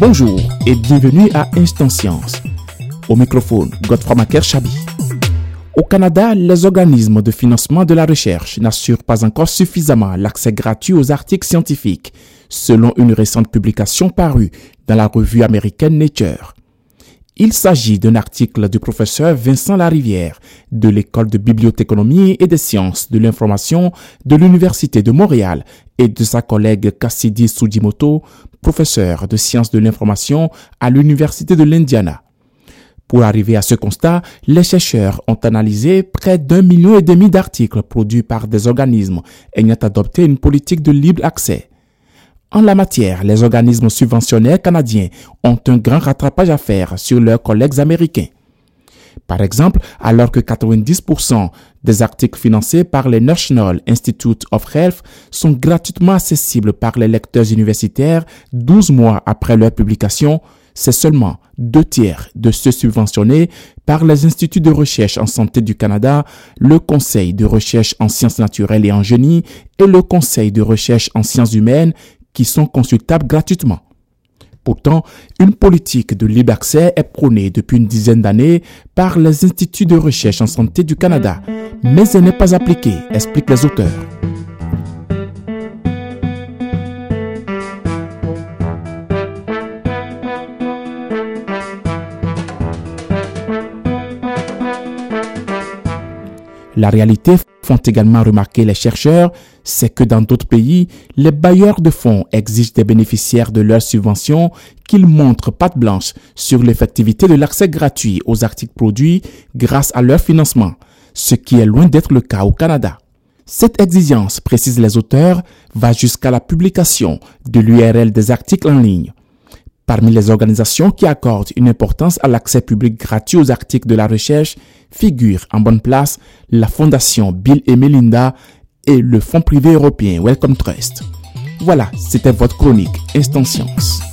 Bonjour et bienvenue à Instant Science. Au microphone, Godefroy Maker Chabi. Au Canada, les organismes de financement de la recherche n'assurent pas encore suffisamment l'accès gratuit aux articles scientifiques, selon une récente publication parue dans la revue américaine Nature. Il s'agit d'un article du professeur Vincent Larivière de l'École de bibliothéconomie et des sciences de l'information de l'Université de Montréal et de sa collègue Cassidy Sujimoto, professeur de sciences de l'information à l'Université de l'Indiana. Pour arriver à ce constat, les chercheurs ont analysé près d'un million et demi d'articles produits par des organismes ayant adopté une politique de libre accès. En la matière, les organismes subventionnaires canadiens ont un grand rattrapage à faire sur leurs collègues américains. Par exemple, alors que 90% des articles financés par le National Institute of Health sont gratuitement accessibles par les lecteurs universitaires 12 mois après leur publication, c'est seulement deux tiers de ceux subventionnés par les instituts de recherche en santé du Canada, le Conseil de recherche en sciences naturelles et en génie et le Conseil de recherche en sciences humaines qui sont consultables gratuitement. Pourtant, une politique de libre accès est prônée depuis une dizaine d'années par les instituts de recherche en santé du Canada, mais elle n'est pas appliquée, expliquent les auteurs. La réalité, font également remarquer les chercheurs, c'est que dans d'autres pays, les bailleurs de fonds exigent des bénéficiaires de leurs subventions qu'ils montrent patte blanche sur l'effectivité de l'accès gratuit aux articles produits grâce à leur financement, ce qui est loin d'être le cas au Canada. Cette exigence, précisent les auteurs, va jusqu'à la publication de l'URL des articles en ligne. Parmi les organisations qui accordent une importance à l'accès public gratuit aux articles de la recherche figurent en bonne place la Fondation Bill et Melinda et le Fonds privé européen Wellcome Trust. Voilà, c'était votre chronique Instant Science.